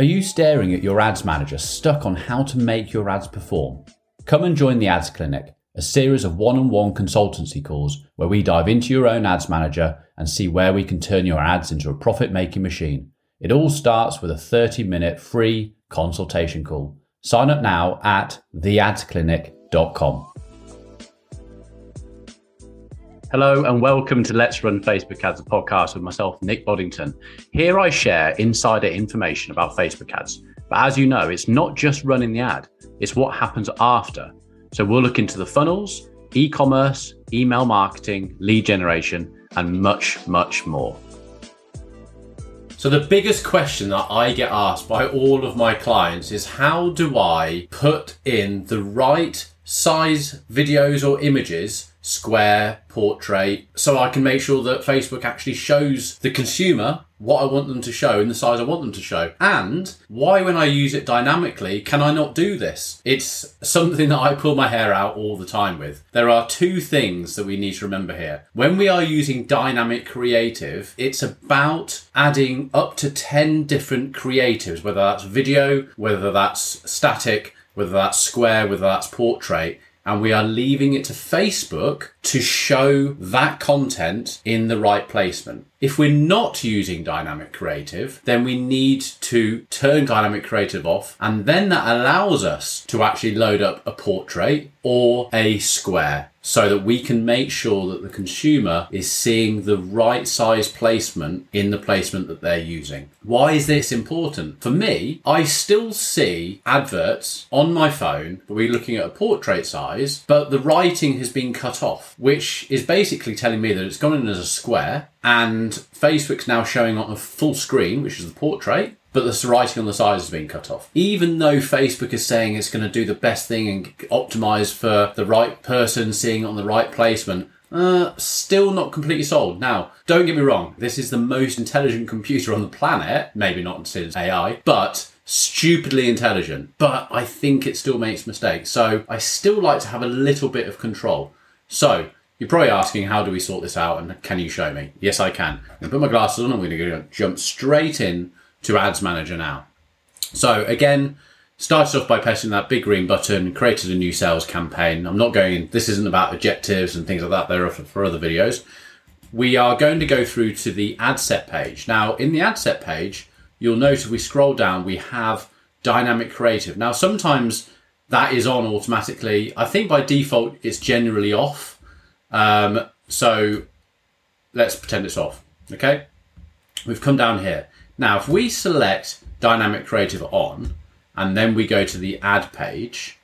Are you staring at your ads manager stuck on how to make your ads perform? Come and join the Ads Clinic, a series of one on one consultancy calls where we dive into your own ads manager and see where we can turn your ads into a profit making machine. It all starts with a 30 minute free consultation call. Sign up now at theadsclinic.com. Hello and welcome to Let's Run Facebook Ads, a podcast with myself, Nick Boddington. Here I share insider information about Facebook ads. But as you know, it's not just running the ad, it's what happens after. So we'll look into the funnels, e commerce, email marketing, lead generation, and much, much more. So, the biggest question that I get asked by all of my clients is how do I put in the right size videos or images square, portrait, so I can make sure that Facebook actually shows the consumer what I want them to show in the size I want them to show. And why, when I use it dynamically, can I not do this? It's something that I pull my hair out all the time with. There are two things that we need to remember here. When we are using dynamic creative, it's about adding up to 10 different creatives, whether that's video, whether that's static, whether that's square, whether that's portrait and we are leaving it to Facebook to show that content in the right placement. If we're not using dynamic creative, then we need to turn dynamic creative off, and then that allows us to actually load up a portrait or a square so that we can make sure that the consumer is seeing the right size placement in the placement that they're using. Why is this important? For me, I still see adverts on my phone, but we're looking at a portrait size, but the writing has been cut off, which is basically telling me that it's gone in as a square and Facebook's now showing on a full screen, which is the portrait, but the writing on the side has been cut off. Even though Facebook is saying it's going to do the best thing and optimize for the right person seeing on the right placement, uh, still not completely sold. Now, don't get me wrong, this is the most intelligent computer on the planet, maybe not since AI, but stupidly intelligent. But I think it still makes mistakes. So I still like to have a little bit of control. So you're probably asking, how do we sort this out and can you show me? Yes, I can. I'm going to put my glasses on. I'm going to jump straight in to Ads Manager now. So again, started off by pressing that big green button, created a new sales campaign. I'm not going this isn't about objectives and things like that. They're for, for other videos. We are going to go through to the ad set page. Now, in the ad set page, you'll notice if we scroll down, we have dynamic creative. Now, sometimes that is on automatically. I think by default, it's generally off. Um, so let's pretend it's off. Okay. We've come down here. Now, if we select Dynamic Creative on, and then we go to the ad page,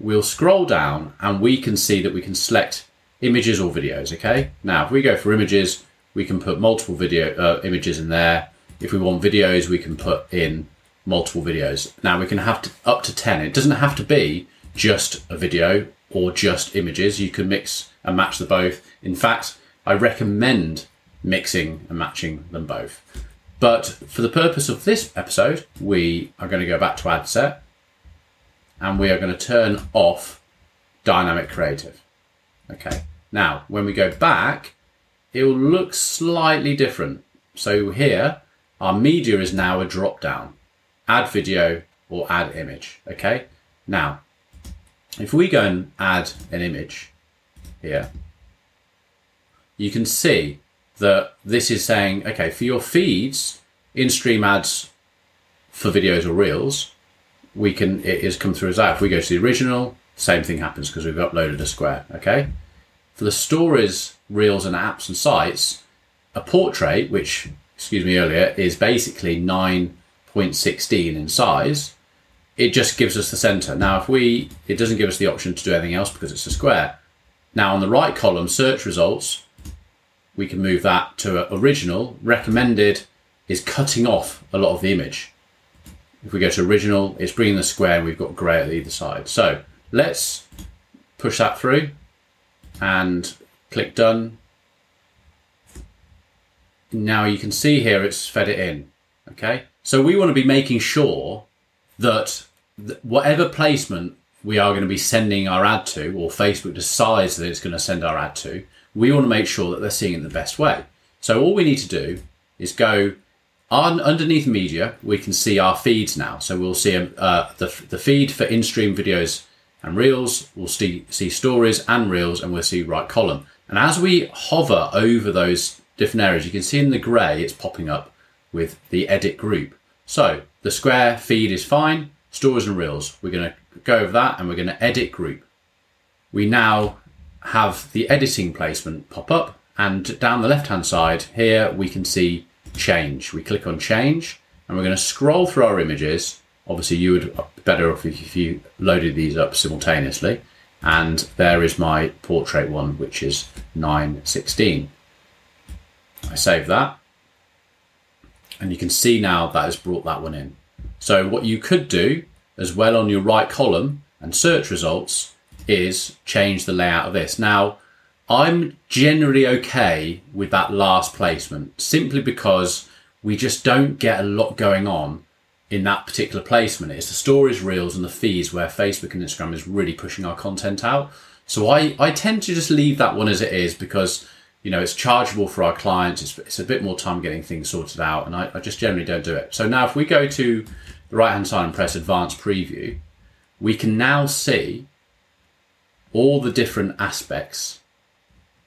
we'll scroll down and we can see that we can select images or videos. Okay. Now, if we go for images, we can put multiple video uh, images in there. If we want videos, we can put in multiple videos. Now we can have to, up to 10. It doesn't have to be just a video or just images. You can mix and match the both. In fact, I recommend mixing and matching them both. But for the purpose of this episode, we are going to go back to ad set and we are going to turn off dynamic creative. Okay. Now, when we go back, it will look slightly different. So here, our media is now a drop down add video or add image. Okay. Now, if we go and add an image here, you can see that this is saying, okay, for your feeds, in stream ads for videos or reels, we can it is come through as that. If we go to the original, same thing happens because we've uploaded a square. Okay. For the stories, reels, and apps and sites, a portrait, which excuse me earlier, is basically 9.16 in size. It just gives us the center. Now, if we, it doesn't give us the option to do anything else because it's a square. Now, on the right column, search results, we can move that to original, recommended is cutting off a lot of the image. If we go to original, it's bringing the square and we've got grey at either side. So let's push that through and click done. Now you can see here it's fed it in. Okay. So we want to be making sure that whatever placement we are going to be sending our ad to, or Facebook decides that it's going to send our ad to, we want to make sure that they're seeing it the best way. So all we need to do is go On, underneath media, we can see our feeds now. So we'll see uh, the, the feed for in-stream videos and reels. We'll see, see stories and reels, and we'll see right column. And as we hover over those different areas, you can see in the grey it's popping up with the edit group. So the square feed is fine. Stories and reels. We're going to go over that, and we're going to edit group. We now have the editing placement pop up, and down the left hand side here we can see change. We click on change and we're going to scroll through our images. Obviously, you would be better off if you loaded these up simultaneously. And there is my portrait one, which is 916. I save that. And you can see now that has brought that one in. So, what you could do as well on your right column and search results is change the layout of this. Now, I'm generally okay with that last placement simply because we just don't get a lot going on in that particular placement. It's the stories, reels, and the feeds where Facebook and Instagram is really pushing our content out. So I, I tend to just leave that one as it is because you know it's chargeable for our clients. It's, it's a bit more time getting things sorted out, and I, I just generally don't do it. So now if we go to the right hand side and press Advanced Preview, we can now see all the different aspects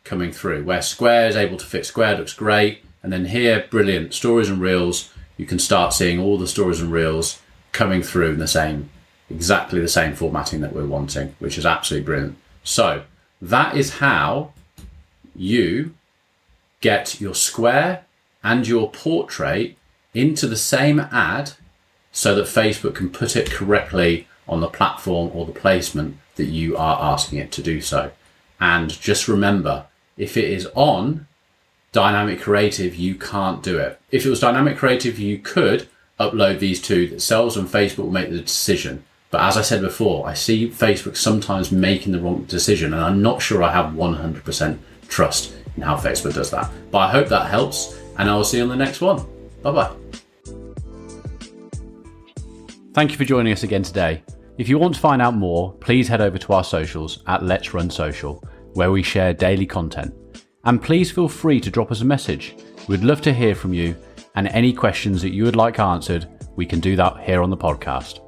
coming through. Where Square is able to fit Square looks great. And then here, brilliant stories and reels. You can start seeing all the stories and reels coming through in the same, exactly the same formatting that we're wanting, which is absolutely brilliant. So that is how you get your square and your portrait into the same ad so that Facebook can put it correctly on the platform or the placement that you are asking it to do so. And just remember, if it is on Dynamic Creative, you can't do it. If it was Dynamic Creative, you could upload these two themselves and Facebook will make the decision. But as I said before, I see Facebook sometimes making the wrong decision and I'm not sure I have 100% trust in how Facebook does that. But I hope that helps and I will see you on the next one. Bye bye. Thank you for joining us again today. If you want to find out more, please head over to our socials at Let's Run Social where we share daily content. And please feel free to drop us a message. We'd love to hear from you, and any questions that you would like answered, we can do that here on the podcast.